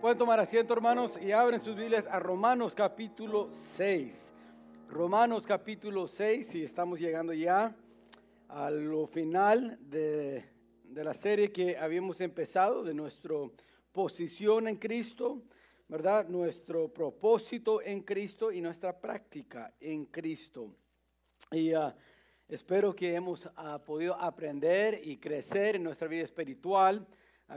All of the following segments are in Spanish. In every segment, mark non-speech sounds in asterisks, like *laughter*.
Pueden tomar asiento, hermanos, y abren sus Biblias a Romanos capítulo 6. Romanos capítulo 6, y estamos llegando ya a lo final de, de la serie que habíamos empezado, de nuestra posición en Cristo, ¿verdad? Nuestro propósito en Cristo y nuestra práctica en Cristo. Y uh, espero que hemos uh, podido aprender y crecer en nuestra vida espiritual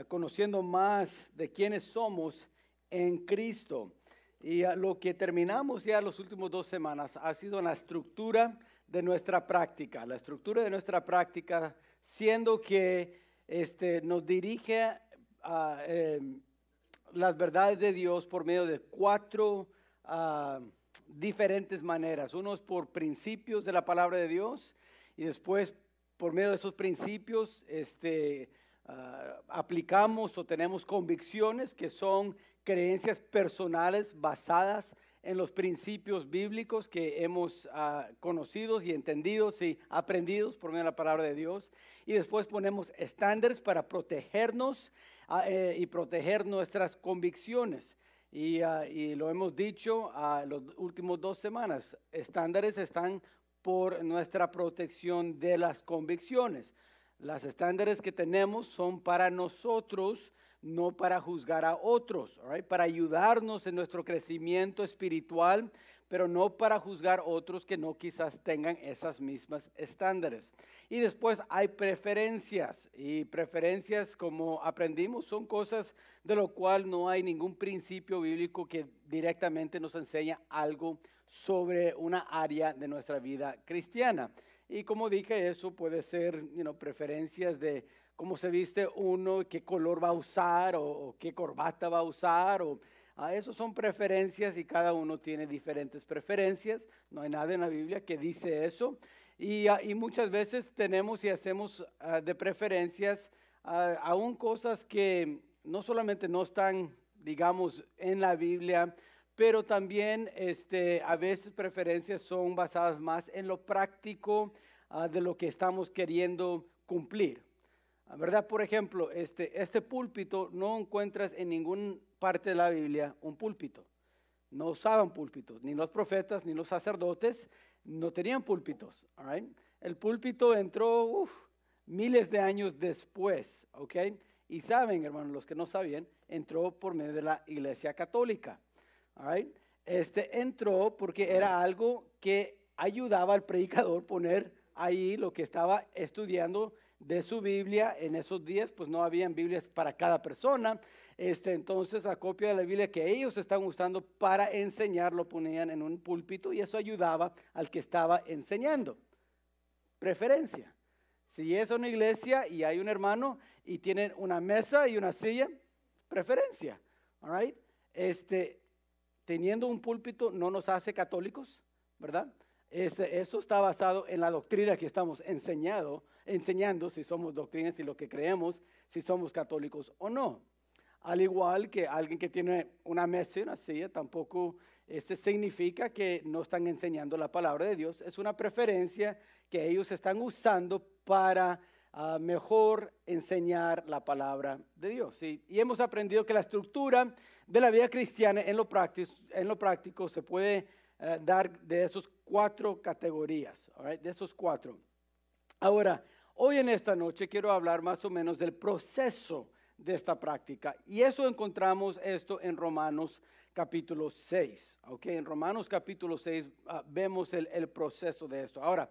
conociendo más de quiénes somos en Cristo. Y lo que terminamos ya las últimas dos semanas ha sido la estructura de nuestra práctica, la estructura de nuestra práctica, siendo que este, nos dirige a em, las verdades de Dios por medio de cuatro ah, diferentes maneras. Uno es por principios de la palabra de Dios y después por medio de esos principios, este, Ah, aplicamos o tenemos convicciones que son creencias personales basadas en los principios bíblicos que hemos uh, conocido y entendidos y aprendidos por medio de la palabra de Dios. Y después ponemos estándares para protegernos ah, eh, y proteger nuestras convicciones. Y, y lo hemos dicho a los últimos dos semanas, estándares están por nuestra protección de las convicciones. Las estándares que tenemos son para nosotros, no para juzgar a otros, para ayudarnos en nuestro crecimiento espiritual, pero no para juzgar a otros que no quizás tengan esas mismas estándares. Y después hay preferencias, y preferencias como aprendimos son cosas de lo cual no hay ningún principio bíblico que directamente nos enseña algo sobre una área de nuestra vida cristiana. Y como dije, eso puede ser preferencias de cómo se viste uno, qué color va a usar o, qué corbata va a usar. O, a eso son preferencias y cada uno tiene diferentes preferencias. No hay nada en la Biblia que dice eso. Y, ah, y muchas veces tenemos y hacemos ah, de preferencias uh, aún cosas que no solamente no están, digamos, en la Biblia, pero también este, a veces preferencias son basadas más en lo práctico uh, de lo que estamos queriendo cumplir. Ah, ¿Verdad? Por ejemplo, este, este púlpito no encuentras en ninguna parte de la Biblia un púlpito. No usaban púlpitos, ni los profetas, ni los sacerdotes, no tenían púlpitos. El púlpito entró miles de años después, ¿ok? Y saben, hermanos, los que no sabían, entró por medio de la Iglesia Católica. Este entró porque era algo que ayudaba al predicador poner ahí lo que estaba estudiando de su Biblia. En esos días, pues no habían Biblias para cada persona. Este, entonces, la copia de la Biblia que ellos estaban usando para enseñar lo ponían en un púlpito y eso ayudaba al que estaba enseñando. Preferencia. Si es una iglesia y hay un hermano y tienen una mesa y una silla, preferencia. All Este, teniendo un púlpito no nos hace católicos, ¿verdad? eso está basado en la doctrina que estamos enseñado, enseñando, si somos doctrinas y lo que creemos, si somos católicos o no. Al igual que alguien que tiene una mesa y una silla, tampoco este significa que no están enseñando la palabra de Dios. Es una preferencia que ellos están usando para ah, mejor enseñar la palabra de Dios. Y hemos aprendido que la estructura de la vida cristiana en lo práctico, se puede eh, dar de esos cuatro categorías, de esos cuatro. Ahora, hoy en esta noche quiero hablar más o menos del proceso de esta práctica. Y eso encontramos esto en Romanos capítulo 6. Okay, en Romanos capítulo 6 ah, vemos el, el, proceso de esto. Ahora,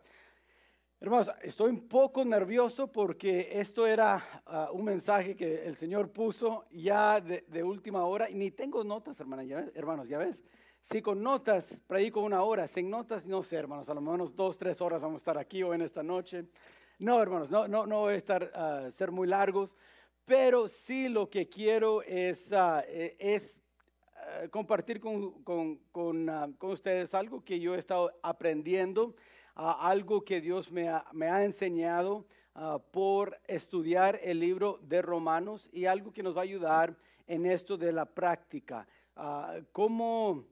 Hermanos, estoy un poco nervioso porque esto era ah, un mensaje que el Señor puso ya de, última hora y ni tengo notas, hermanos, ¿ya ves? hermanos, ya ves. Si con notas predico una hora, sin notas, no sé, hermanos, a lo menos dos, tres horas vamos a estar aquí hoy en esta noche. No, hermanos, no, no, no voy a estar, uh, ser muy largos, pero sí lo que quiero es, uh, es uh, compartir con, con, con, con ustedes algo que yo he estado aprendiendo algo que Dios me ha, me ha enseñado ah, por estudiar el libro de Romanos y algo que nos va a ayudar en esto de la práctica. Ah, ¿cómo,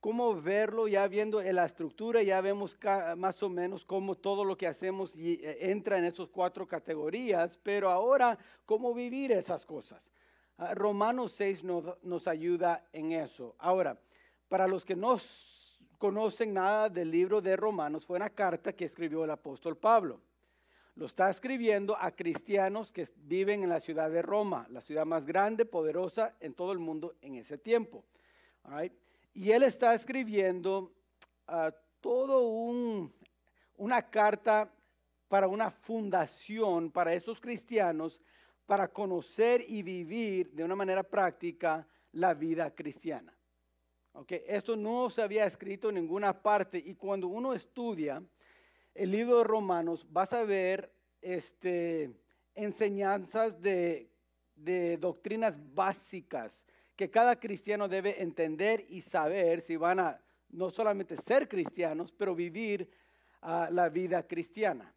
¿Cómo verlo? Ya viendo la estructura, ya vemos más o menos cómo todo lo que hacemos eh, entra en esas cuatro categorías, pero ahora, ¿cómo vivir esas cosas? Ah, Romanos 6 nos, nos ayuda en eso. Ahora, para los que no conocen nada del libro de Romanos, fue una carta que escribió el apóstol Pablo. Lo está escribiendo a cristianos que viven en la ciudad de Roma, la ciudad más grande, poderosa en todo el mundo en ese tiempo. Right? Y él está escribiendo ah, todo un, una carta para una fundación para esos cristianos para conocer y vivir de una manera práctica la vida cristiana. Okay, esto no se había escrito en ninguna parte y cuando uno estudia el libro de Romanos vas a ver este, enseñanzas de, de doctrinas básicas que cada cristiano debe entender y saber si van a no solamente ser cristianos, pero vivir ah, la vida cristiana.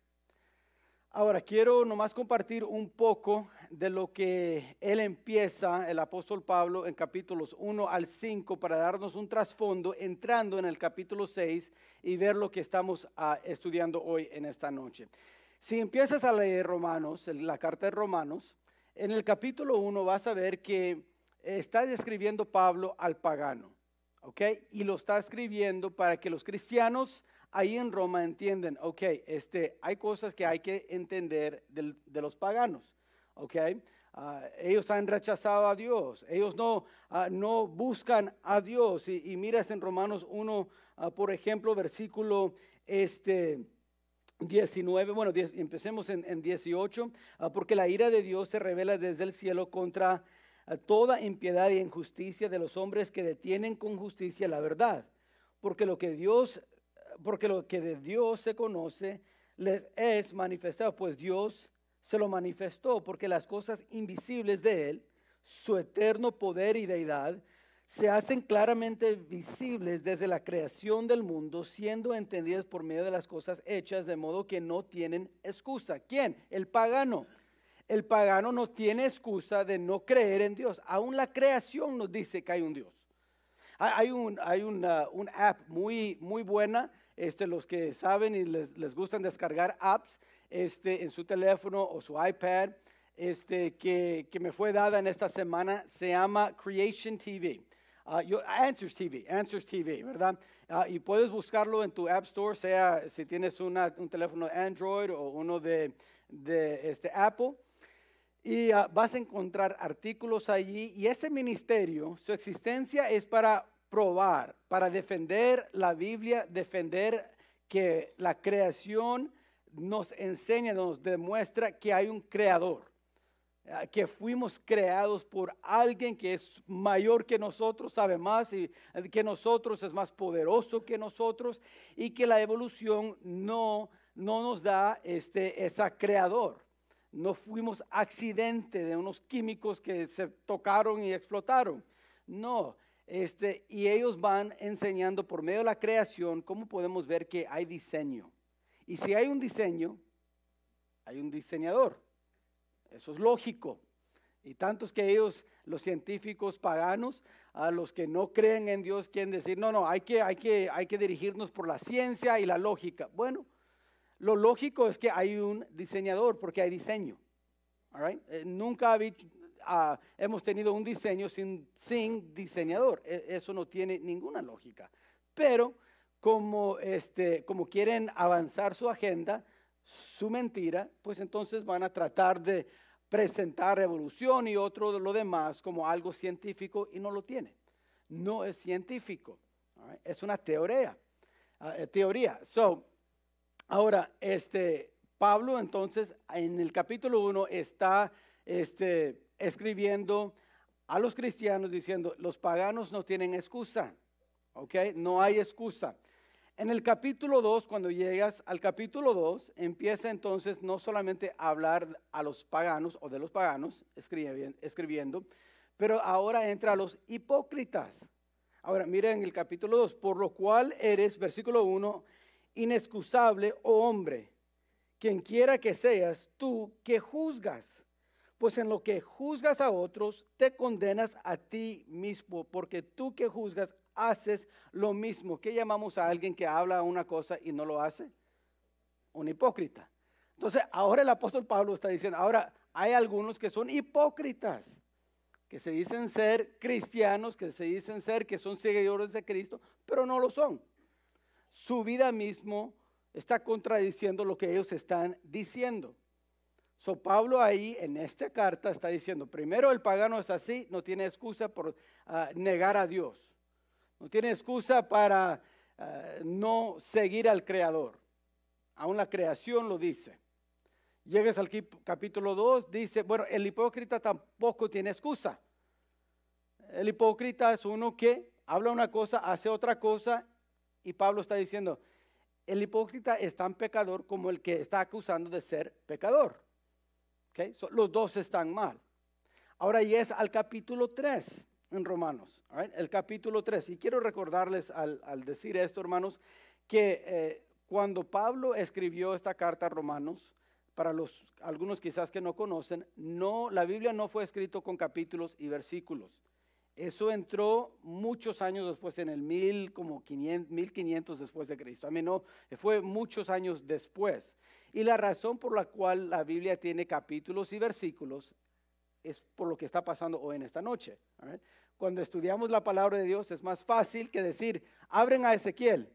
Ahora, quiero nomás compartir un poco de lo que él empieza, el apóstol Pablo, en capítulos 1 al 5, para darnos un trasfondo, entrando en el capítulo 6 y ver lo que estamos ah, estudiando hoy en esta noche. Si empiezas a leer Romanos, la carta de Romanos, en el capítulo 1 vas a ver que está describiendo Pablo al pagano, ¿ok? Y lo está escribiendo para que los cristianos ahí en Roma entienden, ok, este, hay cosas que hay que entender de los paganos, ok. Ah, ellos han rechazado a Dios, ellos no, ah, no buscan a Dios. Y, y miras en Romanos 1, ah, por ejemplo, versículo este, 19, bueno, 10 empecemos en, en 18, ah, porque la ira de Dios se revela desde el cielo contra ah, toda impiedad y injusticia de los hombres que detienen con justicia la verdad. Porque lo que Dios porque lo que de Dios se conoce les es manifestado, pues Dios se lo manifestó, porque las cosas invisibles de Él, su eterno poder y deidad, se hacen claramente visibles desde la creación del mundo, siendo entendidas por medio de las cosas hechas, de modo que no tienen excusa. ¿Quién? El pagano. El pagano no tiene excusa de no creer en Dios. Aún la creación nos dice que hay un Dios. Hay un, una, un app muy, muy buena, este, los que saben y les, les gustan descargar apps este, en su teléfono o su iPad, este, que, que me fue dada en esta semana, se llama Creation TV. Ah, yo- Answers TV, Answers TV, ¿verdad? Ah, y puedes buscarlo en tu App Store, sea si tienes un teléfono Android o uno de, de este, Apple. Y ah, vas a encontrar artículos allí. Y ese ministerio, su existencia es para probar, para defender la Biblia, defender que la creación nos enseña, nos demuestra que hay un creador, ah, que fuimos creados por alguien que es mayor que nosotros, sabe más y, eh, que nosotros, es más poderoso que nosotros y que la evolución no, no nos da este, esa creador no fuimos accidente de unos químicos que se tocaron y explotaron. No, este, y ellos van enseñando por medio de la creación cómo podemos ver que hay diseño. Y si hay un diseño, hay un diseñador. Eso es lógico. Y tantos que ellos, los científicos paganos, a los que no creen en Dios, quieren decir, no, no, hay que, hay que, hay que dirigirnos por la ciencia y la lógica. Bueno, lo lógico es que hay un diseñador porque hay diseño. Eh, nunca ah, hemos tenido un diseño sin, diseñador. E- eso no tiene ninguna lógica. Pero como, este, como quieren avanzar su agenda, su mentira, pues entonces van a tratar de presentar evolución y otro de lo demás como algo científico y no lo tiene. No es científico. Es una teoría. ah, eh, teoría. So, Ahora, este, Pablo entonces en el capítulo 1 está este, escribiendo a los cristianos diciendo, los paganos no tienen excusa, ¿ok? No hay excusa. En el capítulo 2, cuando llegas al capítulo 2, empieza entonces no solamente a hablar a los paganos o de los paganos, escribi- escribiendo, pero ahora entra a los hipócritas. Ahora, miren el capítulo 2, por lo cual eres, versículo 1, inexcusable, oh hombre, quien quiera que seas tú que juzgas. Pues en lo que juzgas a otros, te condenas a ti mismo, porque tú que juzgas haces lo mismo. ¿Qué llamamos a alguien que habla una cosa y no lo hace? Un hipócrita. Entonces, ahora el apóstol Pablo está diciendo, ahora hay algunos que son hipócritas, que se dicen ser cristianos, que se dicen ser que son seguidores de Cristo, pero no lo son. Su vida mismo está contradiciendo lo que ellos están diciendo. So Pablo ahí en esta carta está diciendo, primero el pagano es así, no tiene excusa por ah, negar a Dios, no tiene excusa para ah, no seguir al Creador. Aún la creación lo dice. Llegas al capítulo 2, dice, bueno, el hipócrita tampoco tiene excusa. El hipócrita es uno que habla una cosa, hace otra cosa, y Pablo está diciendo, el hipócrita es tan pecador como el que está acusando de ser pecador. Los dos están mal. Ahora ya es al capítulo 3 en Romanos. El capítulo 3. Y quiero recordarles al, decir esto, hermanos, que eh, cuando Pablo escribió esta carta a Romanos, para los algunos quizás que no conocen, no, la Biblia no fue escrito con capítulos y versículos. Eso entró muchos años después, en el mil, como 500, 1500 después de Cristo. A mí no, fue muchos años después. Y la razón por la cual la Biblia tiene capítulos y versículos es por lo que está pasando hoy en esta noche. Cuando estudiamos la palabra de Dios es más fácil que decir, abren a Ezequiel.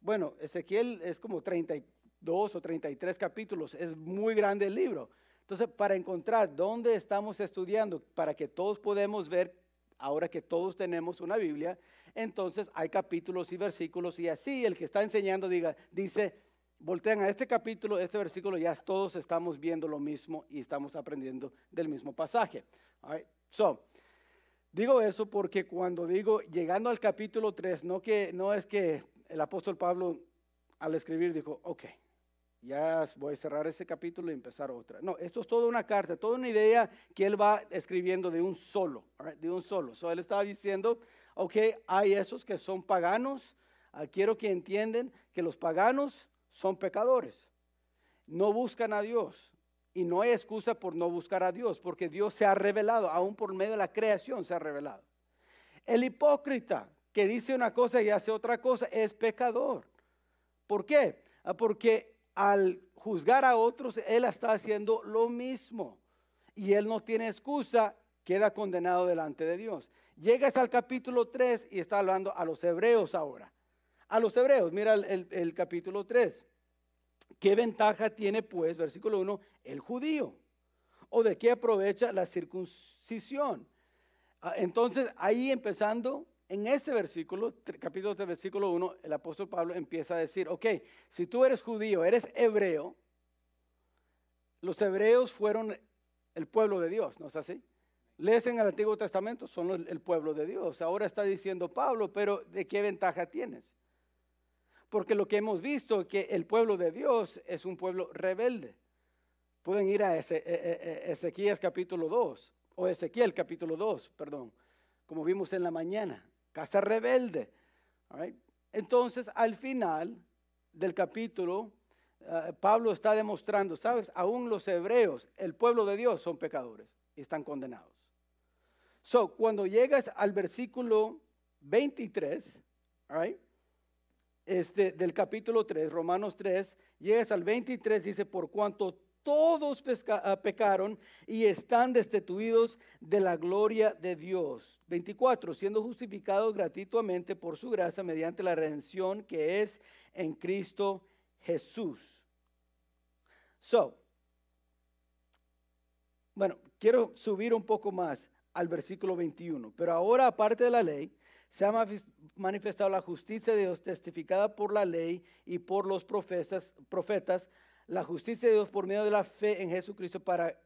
Bueno, Ezequiel es como 32 o 33 capítulos, es muy grande el libro. Entonces, para encontrar dónde estamos estudiando, para que todos podamos ver, ahora que todos tenemos una Biblia, entonces hay capítulos y versículos y así el que está enseñando diga, dice, voltean a este capítulo, este versículo, ya todos estamos viendo lo mismo y estamos aprendiendo del mismo pasaje. So, digo eso porque cuando digo llegando al capítulo 3, no, que, no es que el apóstol Pablo al escribir dijo, ok, ya voy a cerrar ese capítulo y empezar otra. No, esto es toda una carta, toda una idea que él va escribiendo de un solo, de un solo. So, él estaba diciendo, ok, hay esos que son paganos, ah, quiero que entiendan que los paganos son pecadores. No buscan a Dios. Y no hay excusa por no buscar a Dios, porque Dios se ha revelado, aún por medio de la creación se ha revelado. El hipócrita que dice una cosa y hace otra cosa es pecador. ¿Por qué? Ah, porque al juzgar a otros, él está haciendo lo mismo. Y él no tiene excusa, queda condenado delante de Dios. Llegas al capítulo 3 y está hablando a los hebreos ahora. A los hebreos, mira el, capítulo 3. ¿Qué ventaja tiene pues, versículo 1, el judío? ¿O de qué aprovecha la circuncisión? Ah, entonces, ahí empezando, en este versículo, capítulo 3, versículo 1, el apóstol Pablo empieza a decir, ok, si tú eres judío, eres hebreo, los hebreos fueron el pueblo de Dios, ¿no es así? Lees en el Antiguo Testamento, son el pueblo de Dios. Ahora está diciendo Pablo, pero ¿de qué ventaja tienes? Porque lo que hemos visto es que el pueblo de Dios es un pueblo rebelde. Pueden ir a e, e, e, Ezequiel capítulo 2, o Ezequiel capítulo 2, perdón, como vimos en la mañana. Casa rebelde. Entonces, al final del capítulo, eh, Pablo está demostrando, ¿sabes? Aún los hebreos, el pueblo de Dios, son pecadores y están condenados. So, cuando llegas al versículo 23, right, este, del capítulo 3, Romanos 3, llegas al 23, dice, por cuanto todos ah, pecaron y están destituidos de la gloria de Dios. 24, siendo justificados gratuitamente por su gracia mediante la redención que es en Cristo Jesús. So, bueno, quiero subir un poco más al versículo 21, pero ahora aparte de la ley, se ha manifestado la justicia de Dios testificada por la ley y por los profetas, profetas, la justicia de Dios por medio de la fe en Jesucristo para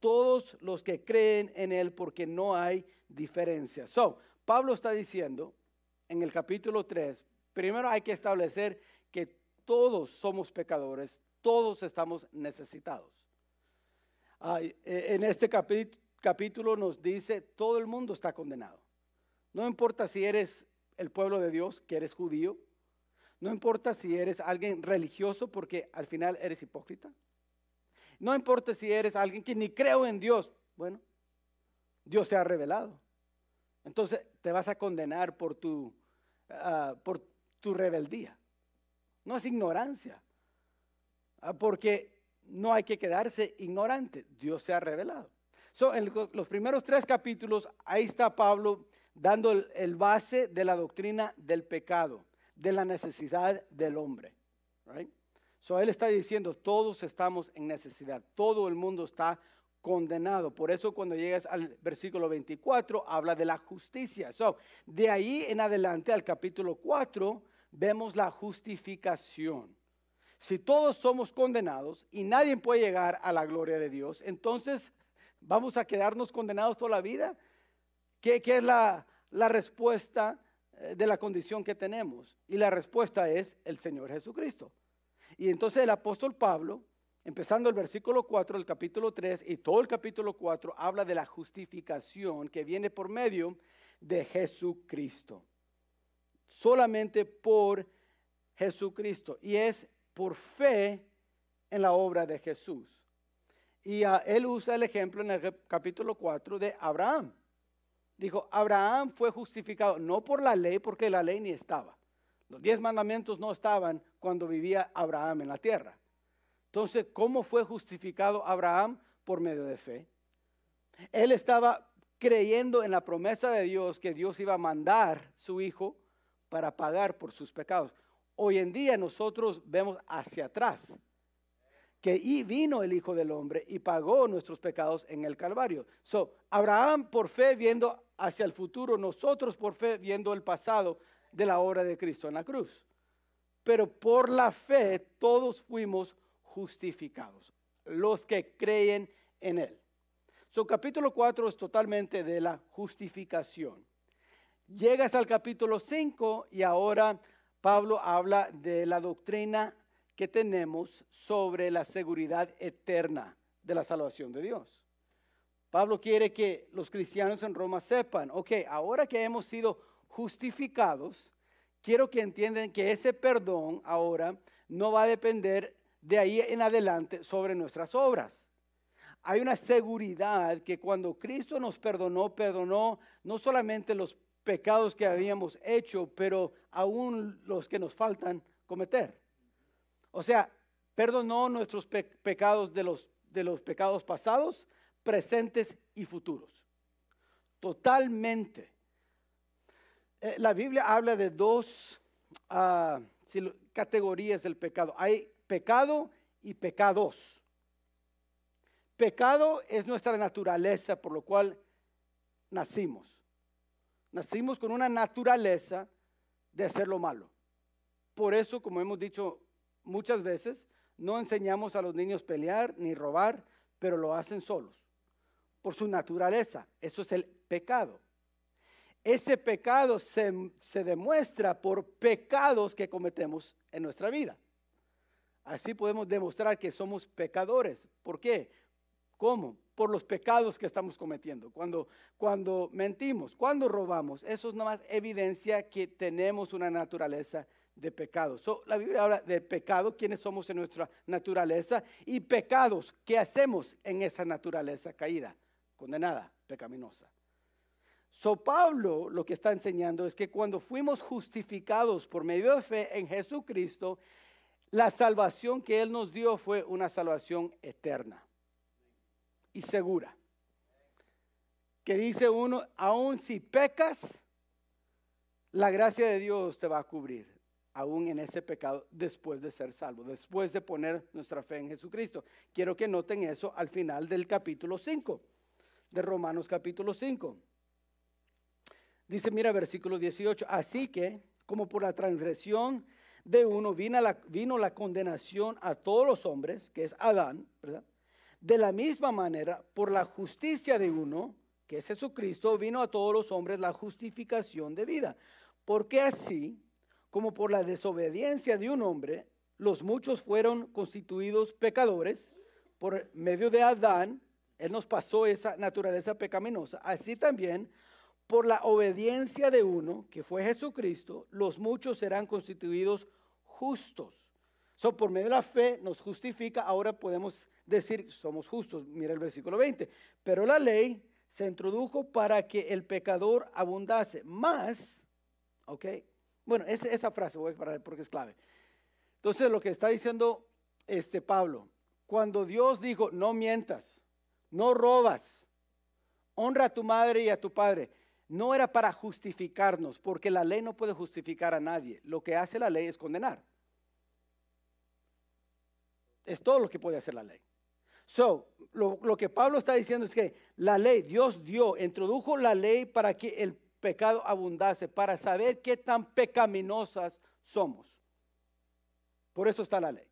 todos los que creen en Él, porque no hay diferencia. So, Pablo está diciendo en el capítulo 3, primero hay que establecer que todos somos pecadores, todos estamos necesitados. E, en este capítulo nos dice, todo el mundo está condenado. No importa si eres el pueblo de Dios, que eres judío. No importa si eres alguien religioso porque al final eres hipócrita. No importa si eres alguien que ni creo en Dios. Bueno, Dios se ha revelado. Entonces te vas a condenar por tu, ah, por tu rebeldía. No es ignorancia. Ah, porque no hay que quedarse ignorante. Dios se ha revelado. So, en los primeros tres capítulos, ahí está Pablo dando el, base de la doctrina del pecado, de la necesidad del hombre. Right? So, él está diciendo, todos estamos en necesidad, todo el mundo está condenado. Por eso cuando llegas al versículo 24, habla de la justicia. So, de ahí en adelante al capítulo 4, vemos la justificación. Si todos somos condenados y nadie puede llegar a la gloria de Dios, entonces vamos a quedarnos condenados toda la vida. ¿Qué, es la, la respuesta de la condición que tenemos? Y la respuesta es el Señor Jesucristo. Y entonces el apóstol Pablo, empezando el versículo 4 del capítulo 3 y todo el capítulo 4, habla de la justificación que viene por medio de Jesucristo. Solamente por Jesucristo. Y es por fe en la obra de Jesús. Y él usa el ejemplo en el capítulo 4 de Abraham. Dijo, Abraham fue justificado no por la ley, porque la ley ni estaba. Los diez mandamientos no estaban cuando vivía Abraham en la tierra. Entonces, ¿cómo fue justificado Abraham? Por medio de fe. Él estaba creyendo en la promesa de Dios que Dios iba a mandar su hijo para pagar por sus pecados. Hoy en día nosotros vemos hacia atrás que vino el Hijo del Hombre y pagó nuestros pecados en el Calvario. So, Abraham por fe viendo hacia el futuro, nosotros por fe viendo el pasado de la obra de Cristo en la cruz. Pero por la fe todos fuimos justificados, los que creen en Él. So, capítulo 4 es totalmente de la justificación. Llegas al capítulo 5 y ahora Pablo habla de la doctrina que tenemos sobre la seguridad eterna de la salvación de Dios. Pablo quiere que los cristianos en Roma sepan, ok, ahora que hemos sido justificados, quiero que entiendan que ese perdón ahora no va a depender de ahí en adelante sobre nuestras obras. Hay una seguridad que cuando Cristo nos perdonó, perdonó no solamente los pecados que habíamos hecho, pero aún los que nos faltan cometer. O sea, perdonó nuestros pecados de los, de los pecados pasados, presentes y futuros. Totalmente. Eh, la Biblia habla de dos ah, categorías del pecado. Hay pecado y pecados. Pecado es nuestra naturaleza por lo cual nacimos. Nacimos con una naturaleza de hacer lo malo. Por eso, como hemos dicho muchas veces, no enseñamos a los niños pelear ni robar, pero lo hacen solos. Por su naturaleza. Eso es el pecado. Ese pecado se, se demuestra por pecados que cometemos en nuestra vida. Así podemos demostrar que somos pecadores. ¿Por qué? ¿Cómo? por los pecados que estamos cometiendo. Cuando, cuando mentimos, cuando robamos, eso es más evidencia que tenemos una naturaleza de pecado. la Biblia habla de pecado, quiénes somos en nuestra naturaleza, y pecados, ¿qué hacemos en esa naturaleza caída, condenada, pecaminosa? So Pablo lo que está enseñando es que cuando fuimos justificados por medio de fe en Jesucristo, la salvación que Él nos dio fue una salvación eterna y segura. Que dice uno, aun si pecas, la gracia de Dios te va a cubrir, aún en ese pecado, después de ser salvo, después de poner nuestra fe en Jesucristo. Quiero que noten eso al final del capítulo 5, de Romanos capítulo 5. Dice, mira versículo 18, así que como por la transgresión de uno vino la, condenación a todos los hombres, que es Adán, ¿verdad? De la misma manera, por la justicia de uno, que es Jesucristo, vino a todos los hombres la justificación de vida. Porque así, como por la desobediencia de un hombre, los muchos fueron constituidos pecadores, por medio de Adán, Él nos pasó esa naturaleza pecaminosa, así también, por la obediencia de uno, que fue Jesucristo, los muchos serán constituidos justos. So, por medio de la fe nos justifica, ahora podemos decir somos justos. Mira el versículo 20. Pero la ley se introdujo para que el pecador abundase más. ¿Ok? Bueno, esa, frase voy a parar porque es clave. Entonces lo que está diciendo este Pablo, cuando Dios dijo, no mientas, no robas, honra a tu madre y a tu padre. No era para justificarnos, porque la ley no puede justificar a nadie. Lo que hace la ley es condenar. Es todo lo que puede hacer la ley. So, lo, lo, que Pablo está diciendo es que la ley, Dios dio, introdujo la ley para que el pecado abundase, para saber qué tan pecaminosas somos. Por eso está la ley.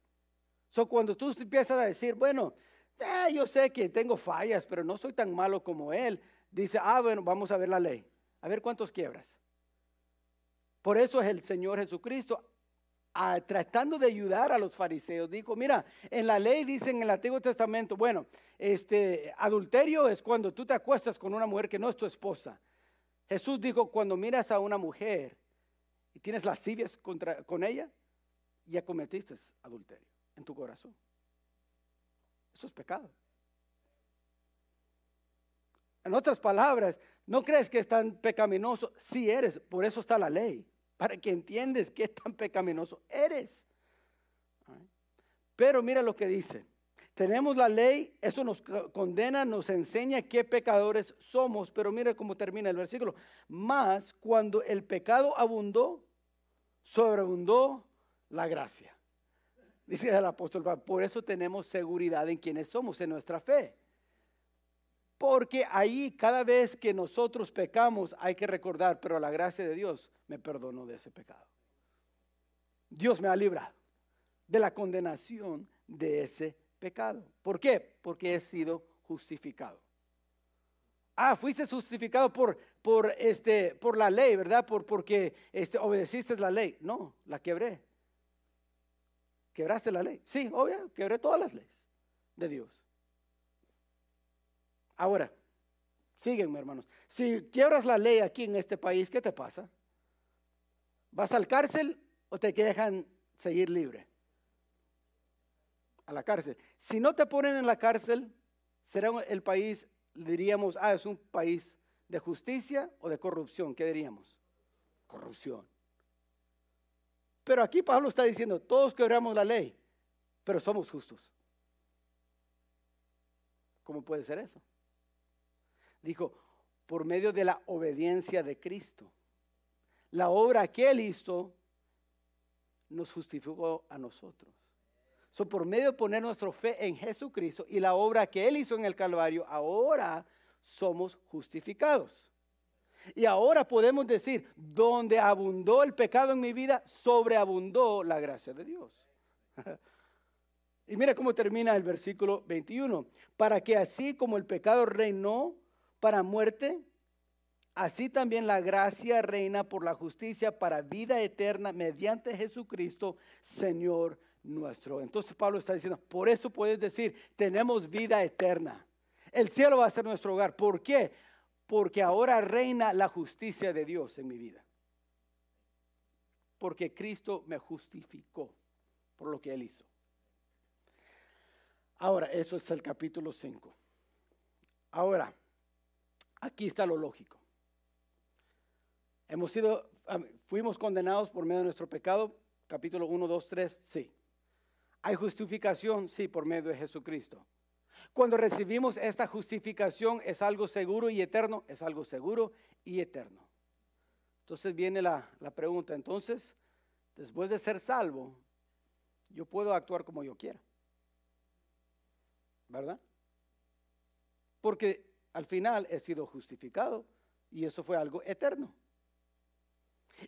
So, cuando tú empiezas a decir, bueno, eh, yo sé que tengo fallas, pero no soy tan malo como él, dice, ah, bueno, vamos a ver la ley. A ver cuántos quiebras. Por eso es el Señor Jesucristo tratando de ayudar a los fariseos, dijo, mira, en la ley dice en el Antiguo Testamento, bueno, este adulterio es cuando tú te acuestas con una mujer que no es tu esposa. Jesús dijo, cuando miras a una mujer y tienes lascivias contra, con ella, ya cometiste adulterio en tu corazón. Eso es pecado. En otras palabras, no crees que es tan pecaminoso. Si eres, por eso está la ley para que entiendes qué tan pecaminoso eres. Pero mira lo que dice. Tenemos la ley, eso nos condena, nos enseña qué pecadores somos, pero mira cómo termina el versículo. Más cuando el pecado abundó, sobreabundó la gracia. Dice el apóstol, por eso tenemos seguridad en quienes somos, en nuestra fe. Porque ahí cada vez que nosotros pecamos hay que recordar, pero la gracia de Dios me perdonó de ese pecado. Dios me ha librado de la condenación de ese pecado. ¿Por qué? Porque he sido justificado. Ah, fuiste justificado por, por, este, por la ley, ¿verdad? Por, porque este, obedeciste la ley. No, la quebré. ¿Quebraste la ley? Sí, obvio, quebré todas las leyes de Dios. Ahora, síguenme hermanos. Si quiebras la ley aquí en este país, ¿qué te pasa? ¿Vas al cárcel o te dejan seguir libre? A la cárcel. Si no te ponen en la cárcel, será el país, diríamos, ah, es un país de justicia o de corrupción. ¿Qué diríamos? Corrupción. Pero aquí Pablo está diciendo, todos quebramos la ley, pero somos justos. ¿Cómo puede ser eso? Dijo, por medio de la obediencia de Cristo. La obra que Él hizo nos justificó a nosotros. So, por medio de poner nuestra fe en Jesucristo y la obra que Él hizo en el Calvario, ahora somos justificados. Y ahora podemos decir, donde abundó el pecado en mi vida, sobreabundó la gracia de Dios. *laughs* y mira cómo termina el versículo 21. Para que así como el pecado reinó para muerte, así también la gracia reina por la justicia para vida eterna mediante Jesucristo, Señor nuestro. Entonces Pablo está diciendo, por eso puedes decir, tenemos vida eterna. El cielo va a ser nuestro hogar. ¿Por qué? Porque ahora reina la justicia de Dios en mi vida. Porque Cristo me justificó por lo que Él hizo. Ahora, eso es el capítulo 5. Ahora, Aquí está lo lógico. Hemos sido, fuimos condenados por medio de nuestro pecado, capítulo 1, 2, 3, sí. Hay justificación, sí, por medio de Jesucristo. Cuando recibimos esta justificación, ¿es algo seguro y eterno? Es algo seguro y eterno. Entonces viene la, la pregunta, entonces, después de ser salvo, yo puedo actuar como yo quiera. ¿Verdad? Porque al final he sido justificado y eso fue algo eterno.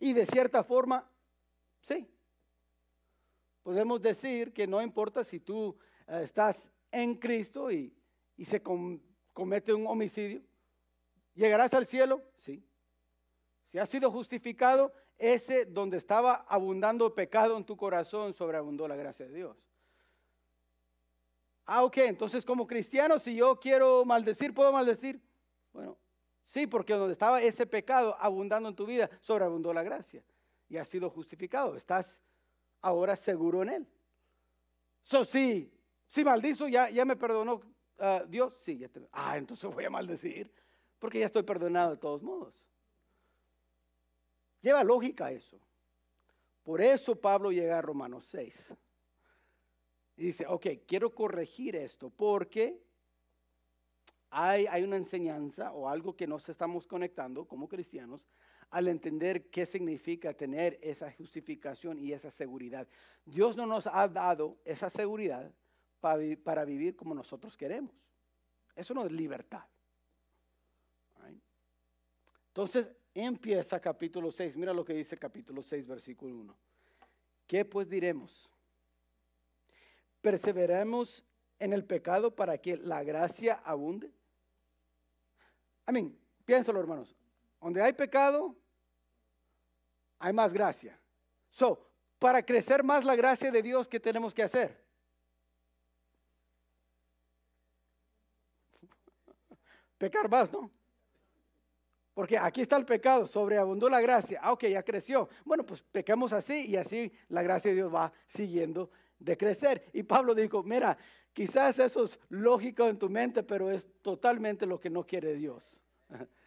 Y de cierta forma, sí. Podemos decir que no importa si tú eh, estás en Cristo y, se comete un homicidio, ¿llegarás al cielo? Sí. Si has sido justificado, ese donde estaba abundando pecado en tu corazón, sobreabundó la gracia de Dios. Ah, ok, entonces como cristiano, si yo quiero maldecir, ¿puedo maldecir? Bueno, sí, porque donde estaba ese pecado abundando en tu vida, sobreabundó la gracia y has sido justificado. Estás ahora seguro en él. So, sí, si maldizo, ya, ya me perdonó ah, Dios. Sí, ah, entonces voy a maldecir, porque ya estoy perdonado de todos modos. Lleva lógica eso. Por eso Pablo llega a Romanos 6. Y dice, ok, quiero corregir esto porque hay, hay una enseñanza o algo que nos estamos conectando como cristianos al entender qué significa tener esa justificación y esa seguridad. Dios no nos ha dado esa seguridad para, vivir como nosotros queremos. Eso no es libertad. Entonces empieza capítulo 6. Mira lo que dice capítulo 6, versículo 1. ¿Qué pues diremos? ¿Perseveremos en el pecado para que la gracia abunde? Amén. Piénsalo, hermanos. Donde hay pecado, hay más gracia. So, para crecer más la gracia de Dios, ¿qué tenemos que hacer? *laughs* Pecar más, ¿no? Porque aquí está el pecado, sobreabundó la gracia. Ah, ok, ya creció. Bueno, pues pecamos así y así la gracia de Dios va siguiendo de crecer. Y Pablo dijo, mira, quizás eso es lógico en tu mente, pero es totalmente lo que no quiere Dios. *laughs*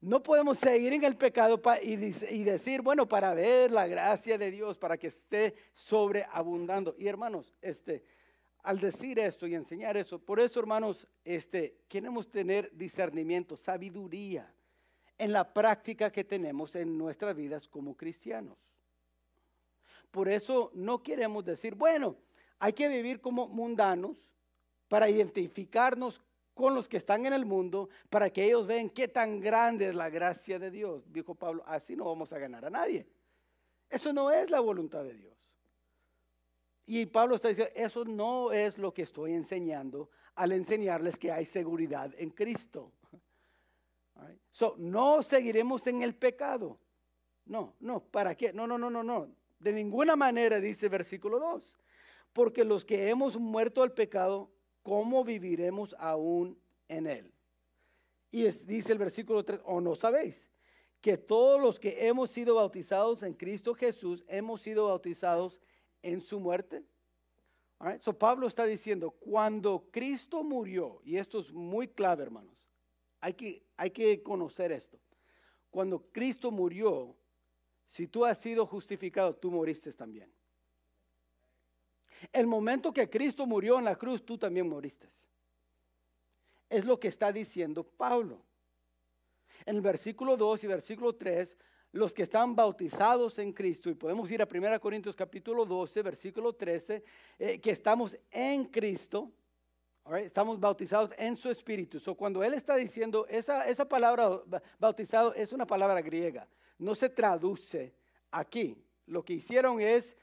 No podemos seguir en el pecado y, decir, bueno, para ver la gracia de Dios, para que esté sobreabundando. Y hermanos, este, al decir esto y enseñar eso, por eso hermanos, este, queremos tener discernimiento, sabiduría en la práctica que tenemos en nuestras vidas como cristianos. Por eso no queremos decir, bueno, hay que vivir como mundanos para identificarnos con los que están en el mundo para que ellos vean qué tan grande es la gracia de Dios. Dijo Pablo, así no vamos a ganar a nadie. Eso no es la voluntad de Dios. Y Pablo está diciendo, eso no es lo que estoy enseñando al enseñarles que hay seguridad en Cristo. So, no seguiremos en el pecado. No, no, ¿para qué? No, no, no, no, no. De ninguna manera dice versículo 2. Porque los que hemos muerto al pecado ¿cómo viviremos aún en él? Y dice el versículo 3, o no sabéis, que todos los que hemos sido bautizados en Cristo Jesús, hemos sido bautizados en su muerte. So Pablo está diciendo, cuando Cristo murió, y esto es muy clave, hermanos, hay que, hay que conocer esto. Cuando Cristo murió, si tú has sido justificado, tú moriste también. El momento que Cristo murió en la cruz, tú también moriste. Es lo que está diciendo Pablo. En el versículo 2 y versículo 3, los que están bautizados en Cristo, y podemos ir a 1 Corintios capítulo 12, versículo 13, eh, que estamos en Cristo, estamos bautizados en su espíritu. So, cuando él está diciendo, esa, esa palabra bautizado es una palabra griega, no se traduce aquí. Lo que hicieron es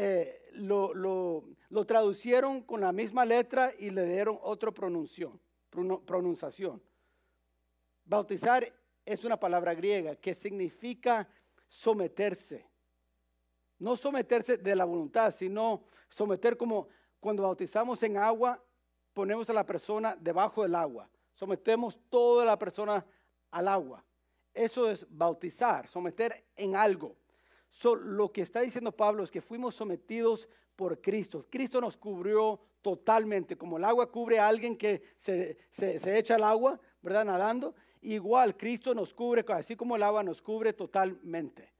eh, lo, lo, traducieron con la misma letra y le dieron otra pronunciación, pronunciación. Bautizar es una palabra griega que significa someterse. No someterse de la voluntad, sino someter como cuando bautizamos en agua, ponemos a la persona debajo del agua. Sometemos toda la persona al agua. Eso es bautizar, someter en algo lo que está diciendo Pablo es que fuimos sometidos por Cristo. Cristo nos cubrió totalmente, como el agua cubre a alguien que se, echa al agua, ¿verdad? Nadando. Igual Cristo nos cubre, así como el agua nos cubre totalmente.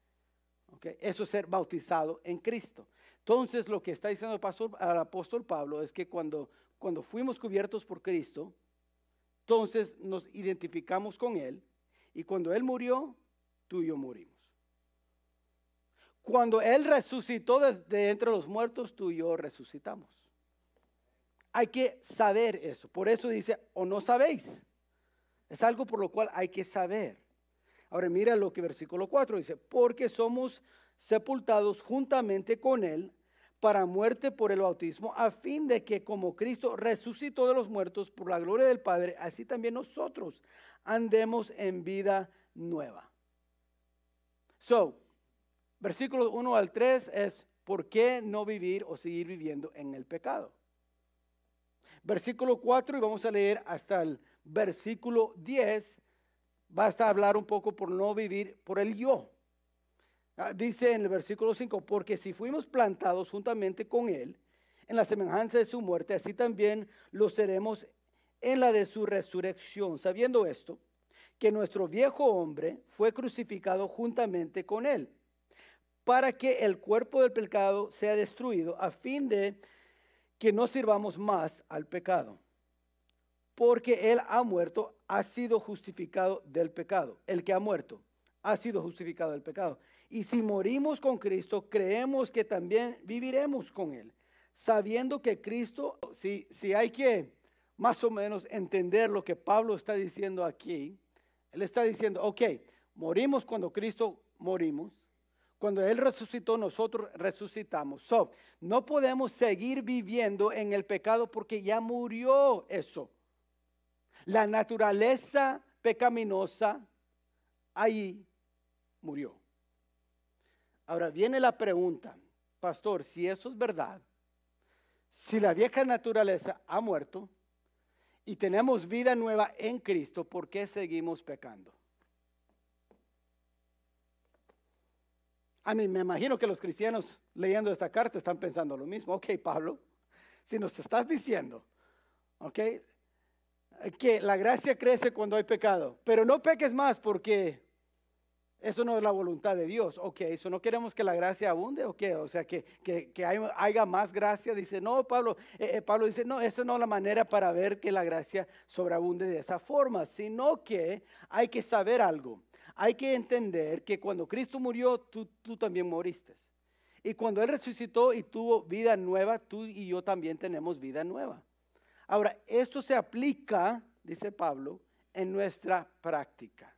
¿Okay? Eso es ser bautizado en Cristo. Entonces lo que está diciendo el, pastor, el apóstol Pablo es que cuando, cuando fuimos cubiertos por Cristo, entonces nos identificamos con Él y cuando Él murió, tú y yo morimos. Cuando Él resucitó de entre los muertos, tú y yo resucitamos. Hay que saber eso. Por eso dice, o no sabéis. Es algo por lo cual hay que saber. Ahora mira lo que versículo 4 dice, porque somos sepultados juntamente con Él para muerte por el bautismo, a fin de que como Cristo resucitó de los muertos por la gloria del Padre, así también nosotros andemos en vida nueva. So, versículos 1 al 3 es ¿por qué no vivir o seguir viviendo en el pecado? Versículo 4 y vamos a leer hasta el versículo 10. Basta hablar un poco por no vivir por el yo. Ah, dice en el versículo 5, porque si fuimos plantados juntamente con Él en la semejanza de su muerte, así también lo seremos en la de su resurrección, sabiendo esto, que nuestro viejo hombre fue crucificado juntamente con Él para que el cuerpo del pecado sea destruido, a fin de que no sirvamos más al pecado. porque él ha muerto, ha sido justificado del pecado. El que ha muerto ha sido justificado del pecado. Y si morimos con Cristo, creemos que también viviremos con Él, sabiendo que Cristo, si, si hay que más o menos entender lo que Pablo está diciendo aquí, Él está diciendo, ok, morimos cuando Cristo morimos, cuando Él resucitó, nosotros resucitamos. So, no podemos seguir viviendo en el pecado porque ya murió eso. La naturaleza pecaminosa ahí murió. Ahora viene la pregunta, pastor, si eso es verdad, si la vieja naturaleza ha muerto y tenemos vida nueva en Cristo, ¿por qué seguimos pecando? A mí me imagino que los cristianos leyendo esta carta están pensando lo mismo. Ok, Pablo, si nos estás diciendo, ok, que la gracia crece cuando hay pecado, pero no peques más porque eso no es la voluntad de Dios. Ok, eso no queremos que la gracia abunde, ok, o sea, que, que, que haya más gracia. Dice, no, Pablo, eh, eh, Pablo dice, no, esa no es la manera para ver que la gracia sobreabunde de esa forma, sino que hay que saber algo. Hay que entender que cuando Cristo murió, tú, tú también moriste. Y cuando Él resucitó y tuvo vida nueva, tú y yo también tenemos vida nueva. Ahora, esto se aplica, dice Pablo, en nuestra práctica.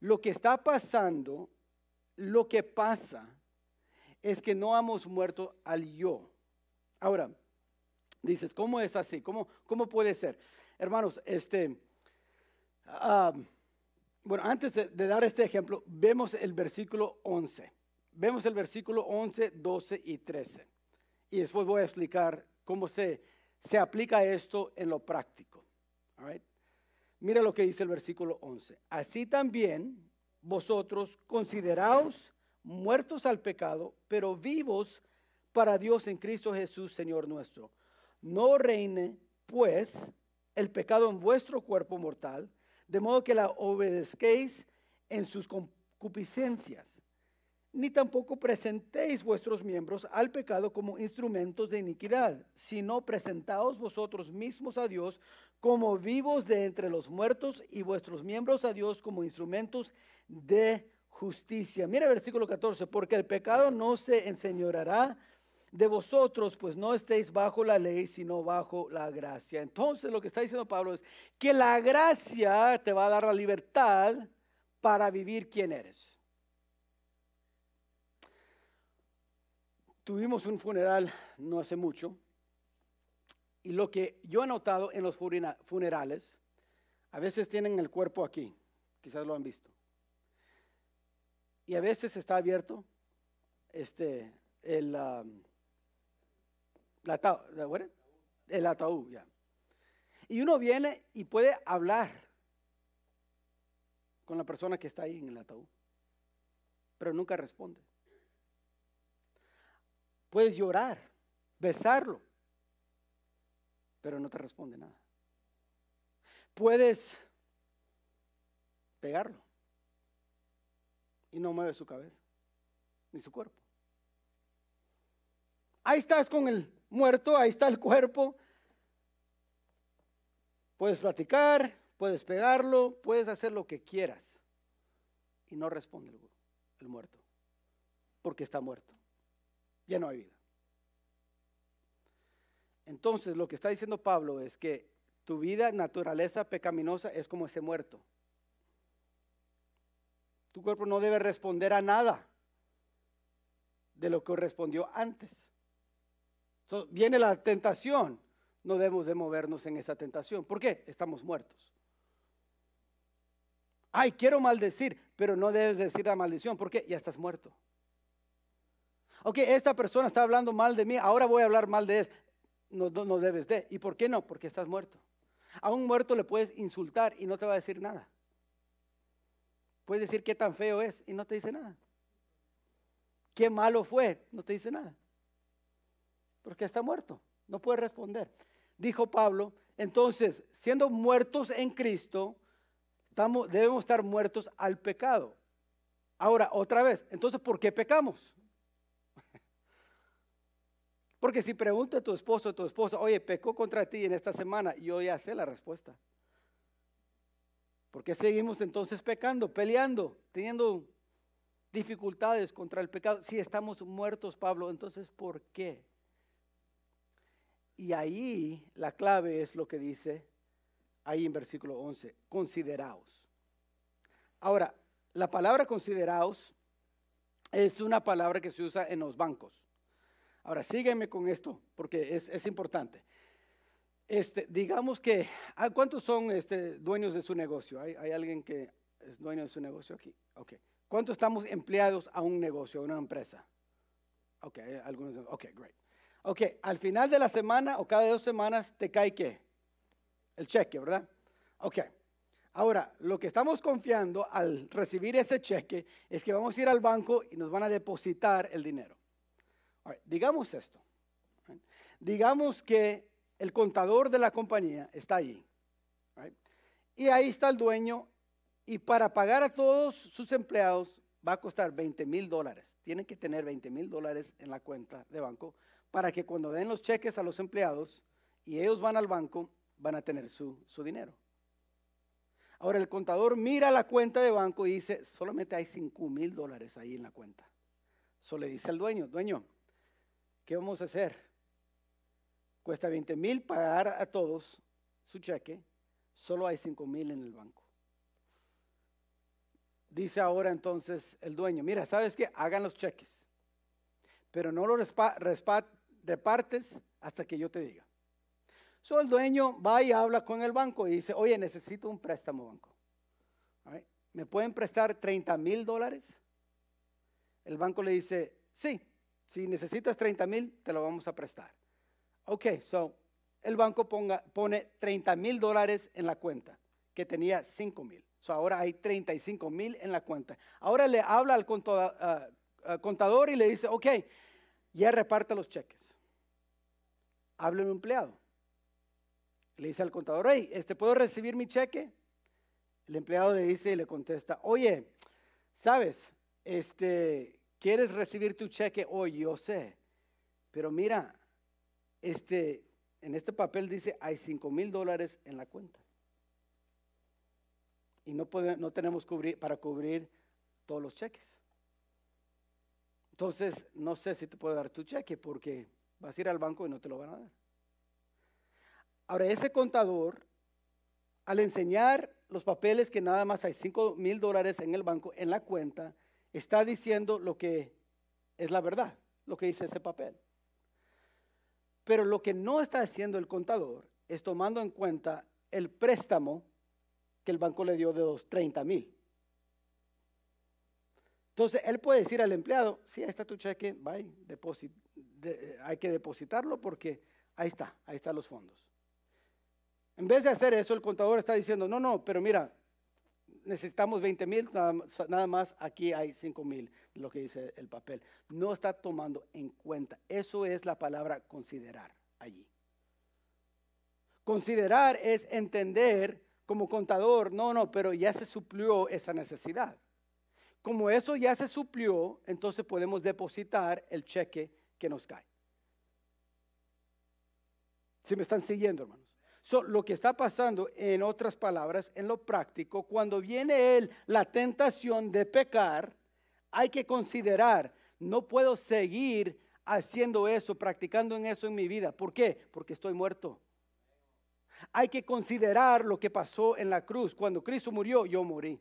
Lo que está pasando, lo que pasa, es que no hemos muerto al yo. Ahora, dices, ¿cómo es así? ¿Cómo, cómo puede ser? Hermanos, este, ah, bueno, antes de, dar este ejemplo, vemos el versículo 11. Vemos el versículo 11, 12 y 13. Y después voy a explicar cómo se, se aplica esto en lo práctico. Mira lo que dice el versículo 11. Así también vosotros consideraos muertos al pecado, pero vivos para Dios en Cristo Jesús, Señor nuestro. No reine, pues, el pecado en vuestro cuerpo mortal, de modo que la obedezquéis en sus concupiscencias ni tampoco presentéis vuestros miembros al pecado como instrumentos de iniquidad, sino presentaos vosotros mismos a Dios como vivos de entre los muertos y vuestros miembros a Dios como instrumentos de justicia. Mira el versículo 14, porque el pecado no se enseñorará de vosotros, pues no estéis bajo la ley, sino bajo la gracia. Entonces lo que está diciendo Pablo es que la gracia te va a dar la libertad para vivir quien eres. Tuvimos un funeral no hace mucho y lo que yo he notado en los funerales, a veces tienen el cuerpo aquí, quizás lo han visto, y a veces está abierto este, el, um, el ataúd, ya. Y uno viene y puede hablar con la persona que está ahí en el ataúd, pero nunca responde. Puedes llorar, besarlo, pero no te responde nada. Puedes pegarlo y no mueve su cabeza ni su cuerpo. Ahí estás con el muerto, ahí está el cuerpo. Puedes platicar, puedes pegarlo, puedes hacer lo que quieras. Y no responde el, muerto, porque está muerto ya no hay vida. Entonces lo que está diciendo Pablo es que tu vida, naturaleza pecaminosa, es como ese muerto. Tu cuerpo no debe responder a nada de lo que respondió antes. Viene la tentación, no debemos de movernos en esa tentación. ¿Por qué? Estamos muertos. Ay, quiero maldecir, pero no debes decir la maldición, ¿por qué? Ya estás muerto ok, esta persona está hablando mal de mí, ahora voy a hablar mal de él. No, no, debes de. ¿Y por qué no? Porque estás muerto. A un muerto le puedes insultar y no te va a decir nada. Puedes decir qué tan feo es y no te dice nada. Qué malo fue, no te dice nada. Porque está muerto, no puede responder. Dijo Pablo, entonces, siendo muertos en Cristo, debemos estar muertos al pecado. Ahora, otra vez, entonces, ¿por qué pecamos? *laughs* Porque si pregunta a tu esposo o tu esposa, oye, pecó contra ti en esta semana, yo ya sé la respuesta. ¿Por qué seguimos entonces pecando, peleando, teniendo dificultades contra el pecado? Si estamos muertos, Pablo, entonces ¿por qué? Y ahí la clave es lo que dice ahí en versículo 11, consideraos. Ahora, la palabra consideraos es una palabra que se usa en los bancos. Ahora, sígueme con esto, porque es, importante. Este, digamos que, ah, ¿cuántos son este, dueños de su negocio? ¿Hay, alguien que es dueño de su negocio aquí? Ok. ¿Cuántos estamos empleados a un negocio, a una empresa? Ok, algunos. Ok, great. Ok, al final de la semana o cada dos semanas te cae qué? El cheque, ¿verdad? Ok. Ahora, lo que estamos confiando al recibir ese cheque es que vamos a ir al banco y nos van a depositar el dinero digamos esto. Digamos que el contador de la compañía está allí. Y ahí está el dueño. Y para pagar a todos sus empleados va a costar 20 mil dólares. Tienen que tener 20 mil dólares en la cuenta de banco para que cuando den los cheques a los empleados y ellos van al banco, van a tener su, su dinero. Ahora el contador mira la cuenta de banco y dice, solamente hay 5 mil dólares ahí en la cuenta. Solo le dice al dueño, dueño, ¿Qué vamos a hacer? Cuesta 20 mil pagar a todos su cheque, solo hay 5 mil en el banco. Dice ahora entonces el dueño, mira, ¿sabes qué? Hagan los cheques, pero no los repartes hasta que yo te diga. So el dueño va y habla con el banco y dice, oye, necesito un préstamo banco. ¿Me pueden prestar 30 mil dólares? El banco le dice, sí, si necesitas 30 mil, te lo vamos a prestar. Ok, so el banco pone 30 mil dólares en la cuenta, que tenía 5 mil. So ahora hay 35 mil en la cuenta. Ahora le habla al ah, ah, contador, y le dice, ok, ya reparte los cheques. Habla un empleado. Le dice al contador, hey, este, ¿puedo recibir mi cheque? El empleado le dice y le contesta, oye, ¿sabes? Este, ¿Quieres recibir tu cheque hoy? Yo sé. Pero mira, este, en este papel dice hay 5 mil dólares en la cuenta. Y no, no tenemos cubrir, para cubrir todos los cheques. Entonces, no sé si te puedo dar tu cheque porque vas a ir al banco y no te lo van a dar. Ahora, ese contador, al enseñar los papeles que nada más hay 5 mil dólares en el banco, en la cuenta, está diciendo lo que es la verdad, lo que dice ese papel. Pero lo que no está haciendo el contador es tomando en cuenta el préstamo que el banco le dio de los 30 mil. Entonces, él puede decir al empleado, sí, ahí está tu cheque, bye, hay que depositarlo porque ahí está, ahí están los fondos. En vez de hacer eso, el contador está diciendo, no, no, pero mira, necesitamos 20 mil, nada, más aquí hay 5 mil, lo que dice el papel. No está tomando en cuenta. Eso es la palabra considerar allí. Considerar es entender como contador, no, no, pero ya se suplió esa necesidad. Como eso ya se suplió, entonces podemos depositar el cheque que nos cae. Si me están siguiendo, hermano? lo que está pasando, en otras palabras, en lo práctico, cuando viene él la tentación de pecar, hay que considerar, no puedo seguir haciendo eso, practicando en eso en mi vida. ¿Por qué? Porque estoy muerto. Hay que considerar lo que pasó en la cruz. Cuando Cristo murió, yo morí.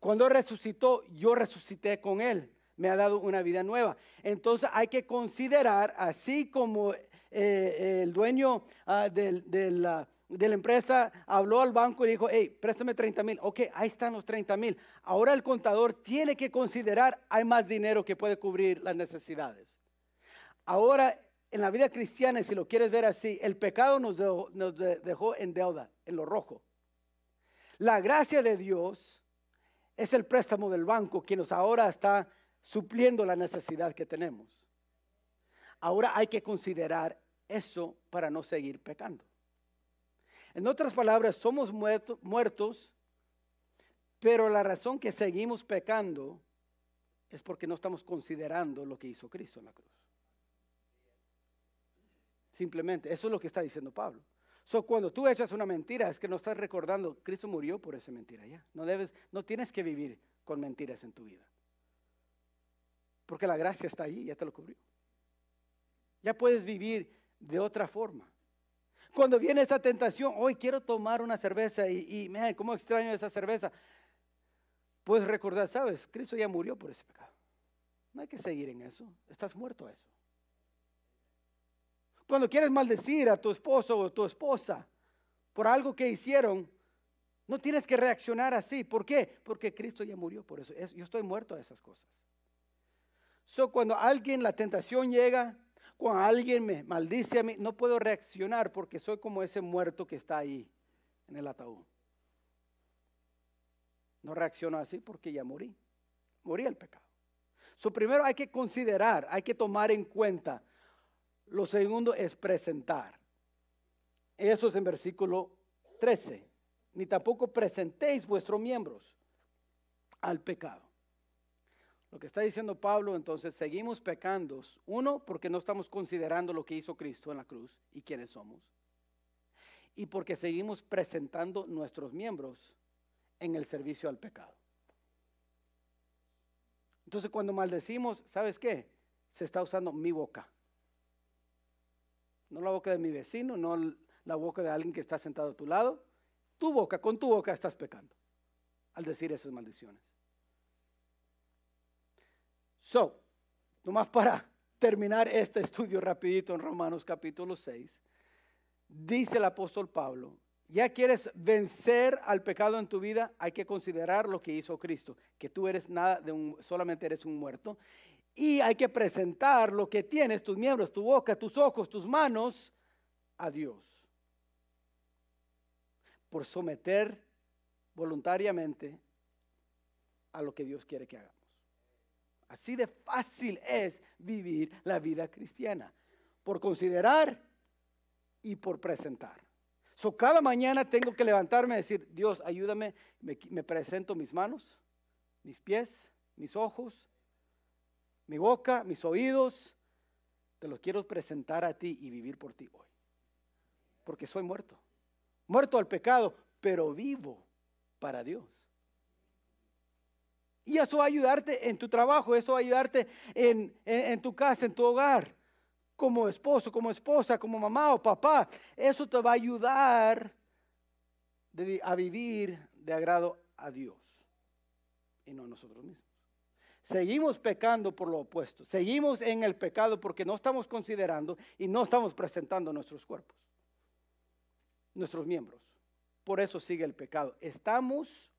Cuando resucitó, yo resucité con Él. Me ha dado una vida nueva. Entonces hay que considerar, así como eh, el dueño ah, de la empresa habló al banco y dijo, hey, préstame 30 mil. Ok, ahí están los 30 mil. Ahora el contador tiene que considerar, hay más dinero que puede cubrir las necesidades. Ahora, en la vida cristiana, si lo quieres ver así, el pecado nos nos dejó en deuda, en lo rojo. La gracia de Dios es el préstamo del banco que nos ahora está supliendo la necesidad que tenemos. Ahora hay que considerar eso para no seguir pecando. En otras palabras, somos muertos, pero la razón que seguimos pecando es porque no estamos considerando lo que hizo Cristo en la cruz. Simplemente, eso es lo que está diciendo Pablo. So, cuando tú echas una mentira, es que no estás recordando, Cristo murió por esa mentira ya. No debes, no tienes que vivir con mentiras en tu vida. Porque la gracia está ahí, ya te lo cubrió. Ya puedes vivir de otra forma. Cuando viene esa tentación, hoy quiero tomar una cerveza y, y ¿cómo extraño esa cerveza? Puedes recordar, sabes, Cristo ya murió por ese pecado. No hay que seguir en eso. Estás muerto a eso. Cuando quieres maldecir a tu esposo o tu esposa por algo que hicieron, no tienes que reaccionar así. ¿Por qué? Porque Cristo ya murió por eso. Yo estoy muerto a esas cosas. So, cuando alguien, la tentación llega, cuando alguien me maldice a mí, no puedo reaccionar porque soy como ese muerto que está ahí en el ataúd. No reacciono así porque ya morí. Morí el pecado. So, primero hay que considerar, hay que tomar en cuenta. Lo segundo es presentar. Eso es en versículo 13. Ni tampoco presentéis vuestros miembros al pecado. Lo que está diciendo Pablo, entonces, seguimos pecando. Uno, porque no estamos considerando lo que hizo Cristo en la cruz y quiénes somos. Y porque seguimos presentando nuestros miembros en el servicio al pecado. Entonces, cuando maldecimos, ¿sabes qué? Se está usando mi boca. No la boca de mi vecino, no la boca de alguien que está sentado a tu lado. Tu boca, con tu boca estás pecando al decir esas maldiciones. So, nomás para terminar este estudio rapidito en Romanos capítulo 6, dice el apóstol Pablo, ya quieres vencer al pecado en tu vida, hay que considerar lo que hizo Cristo, que tú eres nada de un, solamente eres un muerto, y hay que presentar lo que tienes, tus miembros, tu boca, tus ojos, tus manos, a Dios. Por someter voluntariamente a lo que Dios quiere que hagamos. Así de fácil es vivir la vida cristiana, por considerar y por presentar. So, cada mañana tengo que levantarme y decir, Dios, ayúdame, me, presento mis manos, mis pies, mis ojos, mi boca, mis oídos, te los quiero presentar a ti y vivir por ti hoy. Porque soy muerto. Muerto al pecado, pero vivo para Dios. Y eso va a ayudarte en tu trabajo, eso va a ayudarte en, en tu casa, en tu hogar como esposo, como esposa, como mamá o papá. Eso te va a ayudar a vivir de agrado a Dios y no a nosotros mismos. Seguimos pecando por lo opuesto. Seguimos en el pecado porque no estamos considerando y no estamos presentando nuestros cuerpos, nuestros miembros. Por eso sigue el pecado. Estamos,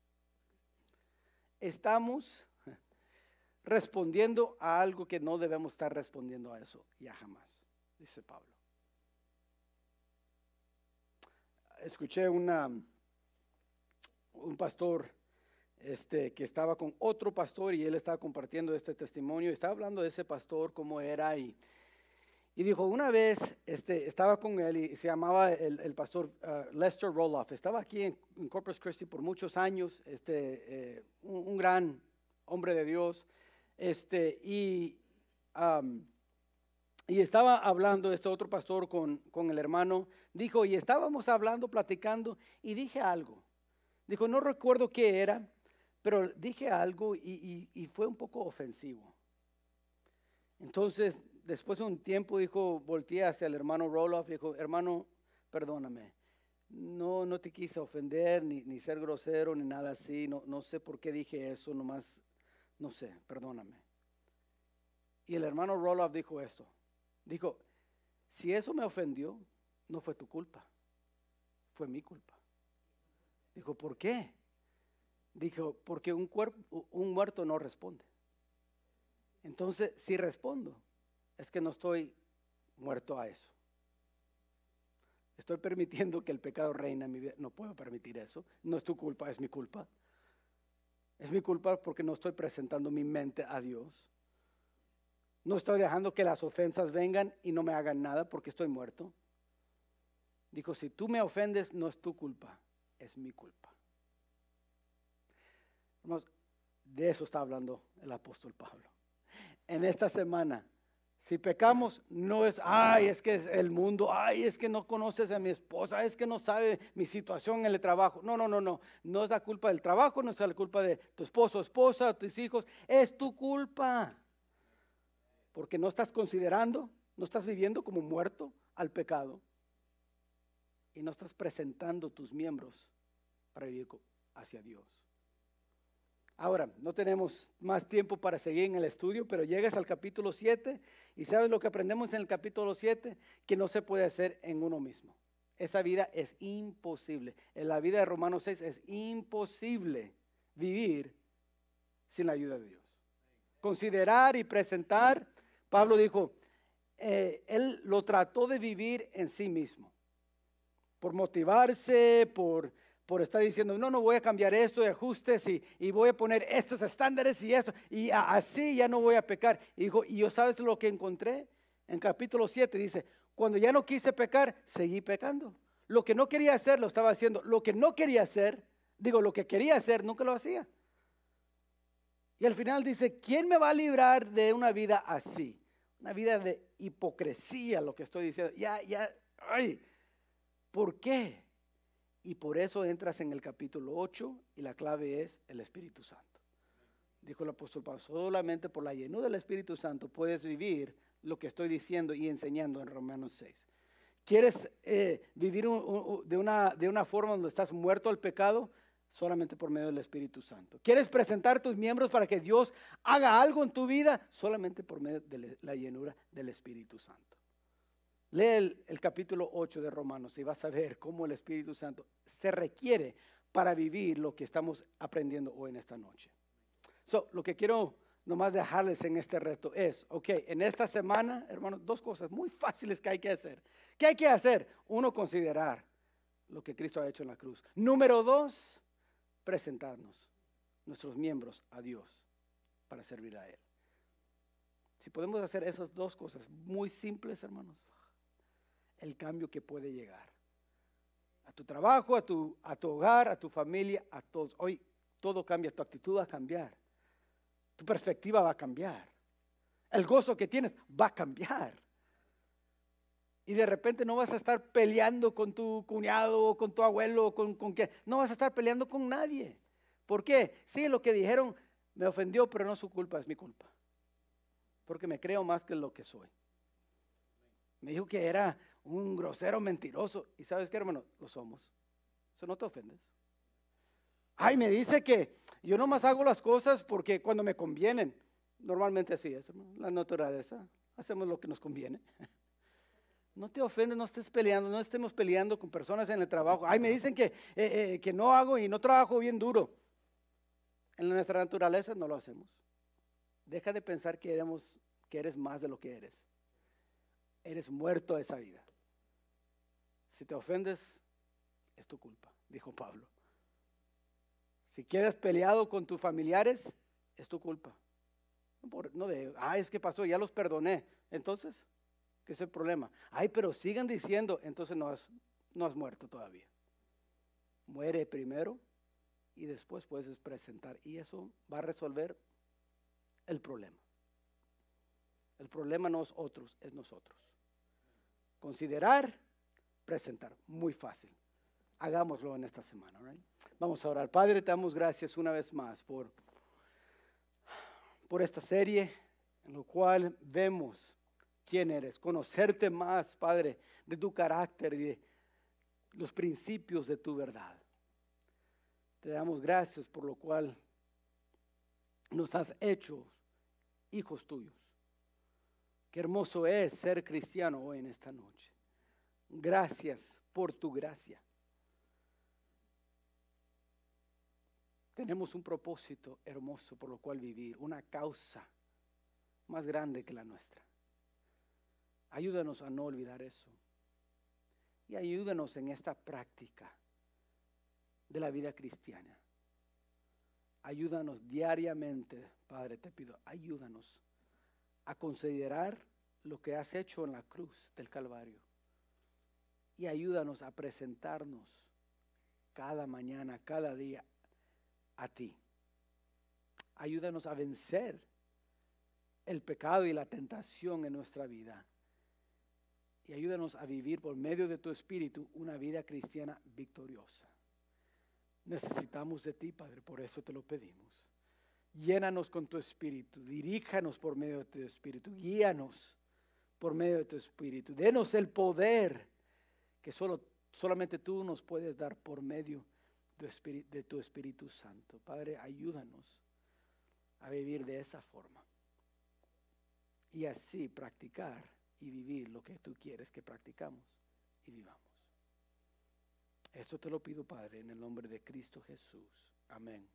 estamos respondiendo a algo que no debemos estar respondiendo a eso ya jamás, dice Pablo. Escuché una, un pastor este, que estaba con otro pastor y él estaba compartiendo este testimonio, estaba hablando de ese pastor, cómo era y, y dijo, una vez este, estaba con él y se llamaba el, pastor uh, Lester Roloff, estaba aquí en, Corpus Christi por muchos años, este, eh, un, gran hombre de Dios, este, y, y estaba hablando este otro pastor con, con el hermano, dijo, y estábamos hablando, platicando, y dije algo. Dijo, no recuerdo qué era, pero dije algo y, y, fue un poco ofensivo. Entonces, después de un tiempo, dijo, volteé hacia el hermano Roloff, dijo, hermano, perdóname. No, no te quise ofender, ni, ni ser grosero, ni nada así. No, no sé por qué dije eso, nomás no sé, perdóname. Y el hermano Roloff dijo esto. Dijo, si eso me ofendió, no fue tu culpa, fue mi culpa. Dijo, ¿por qué? Dijo, porque un, cuerpo, un muerto no responde. Entonces, si respondo, es que no estoy muerto a eso. Estoy permitiendo que el pecado reine en mi vida. No puedo permitir eso. No es tu culpa, es mi culpa. Es mi culpa porque no estoy presentando mi mente a Dios. No estoy dejando que las ofensas vengan y no me hagan nada porque estoy muerto. Dijo, si tú me ofendes, no es tu culpa, es mi culpa. de eso está hablando el apóstol Pablo. En esta semana, Si pecamos, no es, ay, es que es el mundo, ay, es que no conoces a mi esposa, es que no sabe mi situación en el trabajo. No, no, no, no. No es la culpa del trabajo, no es la culpa de tu esposo, esposa, tus hijos. Es tu culpa. Porque no estás considerando, no estás viviendo como muerto al pecado. Y no estás presentando tus miembros para vivir hacia Dios. Ahora, no tenemos más tiempo para seguir en el estudio, pero llegas al capítulo 7 y sabes lo que aprendemos en el capítulo 7, que no se puede hacer en uno mismo. Esa vida es imposible. En la vida de Romanos 6 es imposible vivir sin la ayuda de Dios. Considerar y presentar, Pablo dijo, eh, él lo trató de vivir en sí mismo, por motivarse, por por estar diciendo, no, no voy a cambiar esto de ajustes y, y, voy a poner estos estándares y esto, y así ya no voy a pecar. Y dijo, y yo sabes lo que encontré en capítulo 7, dice, cuando ya no quise pecar, seguí pecando. Lo que no quería hacer, lo estaba haciendo. Lo que no quería hacer, digo, lo que quería hacer, nunca lo hacía. Y al final dice, ¿quién me va a librar de una vida así? Una vida de hipocresía, lo que estoy diciendo. Ya, ya, ay, ¿por qué? Y por eso entras en el capítulo 8 y la clave es el Espíritu Santo. Dijo el apóstol Pablo, solamente por la llenura del Espíritu Santo puedes vivir lo que estoy diciendo y enseñando en Romanos 6. ¿Quieres eh, vivir de, una, de una forma donde estás muerto al pecado? Solamente por medio del Espíritu Santo. ¿Quieres presentar tus miembros para que Dios haga algo en tu vida? Solamente por medio de la llenura del Espíritu Santo. Lee el, capítulo 8 de Romanos y vas a ver cómo el Espíritu Santo se requiere para vivir lo que estamos aprendiendo hoy en esta noche. So, lo que quiero nomás dejarles en este reto es, ok, en esta semana, hermanos, dos cosas muy fáciles que hay que hacer. ¿Qué hay que hacer? Uno, considerar lo que Cristo ha hecho en la cruz. Número dos, presentarnos, nuestros miembros, a Dios para servir a Él. Si podemos hacer esas dos cosas muy simples, hermanos, el cambio que puede llegar. A tu trabajo, a tu, a tu hogar, a tu familia, a todos. Hoy todo cambia, tu actitud va a cambiar. Tu perspectiva va a cambiar. El gozo que tienes va a cambiar. Y de repente no vas a estar peleando con tu cuñado, con tu abuelo, con, con qué. No vas a estar peleando con nadie. ¿Por qué? Sí, lo que dijeron me ofendió, pero no es su culpa, es mi culpa. Porque me creo más que lo que soy. Me dijo que era un grosero mentiroso. ¿Y sabes qué, hermano? Lo somos. Eso no te ofendes. Ay, me dice que yo nomás hago las cosas porque cuando me convienen. Normalmente así es, la naturaleza. Hacemos lo que nos conviene. *laughs* No te ofendes, no estés peleando, no estemos peleando con personas en el trabajo. Ay, me dicen que, eh, eh, que no hago y no trabajo bien duro. En nuestra naturaleza no lo hacemos. Deja de pensar que, que eres más de lo que eres. Eres muerto a esa vida. Si te ofendes, es tu culpa, dijo Pablo. Si quedas peleado con tus familiares, es tu culpa. No de, ah, es que pasó, ya los perdoné. Entonces, ¿qué es el problema? Ay, pero sigan diciendo, entonces no has, no has muerto todavía. Muere primero y después puedes presentar. Y eso va a resolver el problema. El problema no es otros, es nosotros. Considerar presentar. Muy fácil. Hagámoslo en esta semana. Vamos a orar. Padre, te damos gracias una vez más por, por esta serie en la cual vemos quién eres, conocerte más, Padre, de tu carácter y de los principios de tu verdad. Te damos gracias por lo cual nos has hecho hijos tuyos. Qué hermoso es ser cristiano hoy en esta noche. Gracias por tu gracia. Tenemos un propósito hermoso por lo cual vivir, una causa más grande que la nuestra. Ayúdanos a no olvidar eso. Y ayúdanos en esta práctica de la vida cristiana. Ayúdanos diariamente, Padre, te pido, ayúdanos a considerar lo que has hecho en la cruz del Calvario y ayúdanos a presentarnos cada mañana, cada día a ti. Ayúdanos a vencer el pecado y la tentación en nuestra vida. Y ayúdanos a vivir por medio de tu Espíritu una vida cristiana victoriosa. Necesitamos de ti, Padre, por eso te lo pedimos. Llénanos con tu Espíritu, diríjanos por medio de tu Espíritu, guíanos por medio de tu Espíritu. Denos el poder que solo, solamente tú nos puedes dar por medio de tu Espíritu Santo. Padre, ayúdanos a vivir de esa forma y así practicar y vivir lo que tú quieres que practicamos y vivamos. Esto te lo pido, Padre, en el nombre de Cristo Jesús. Amén.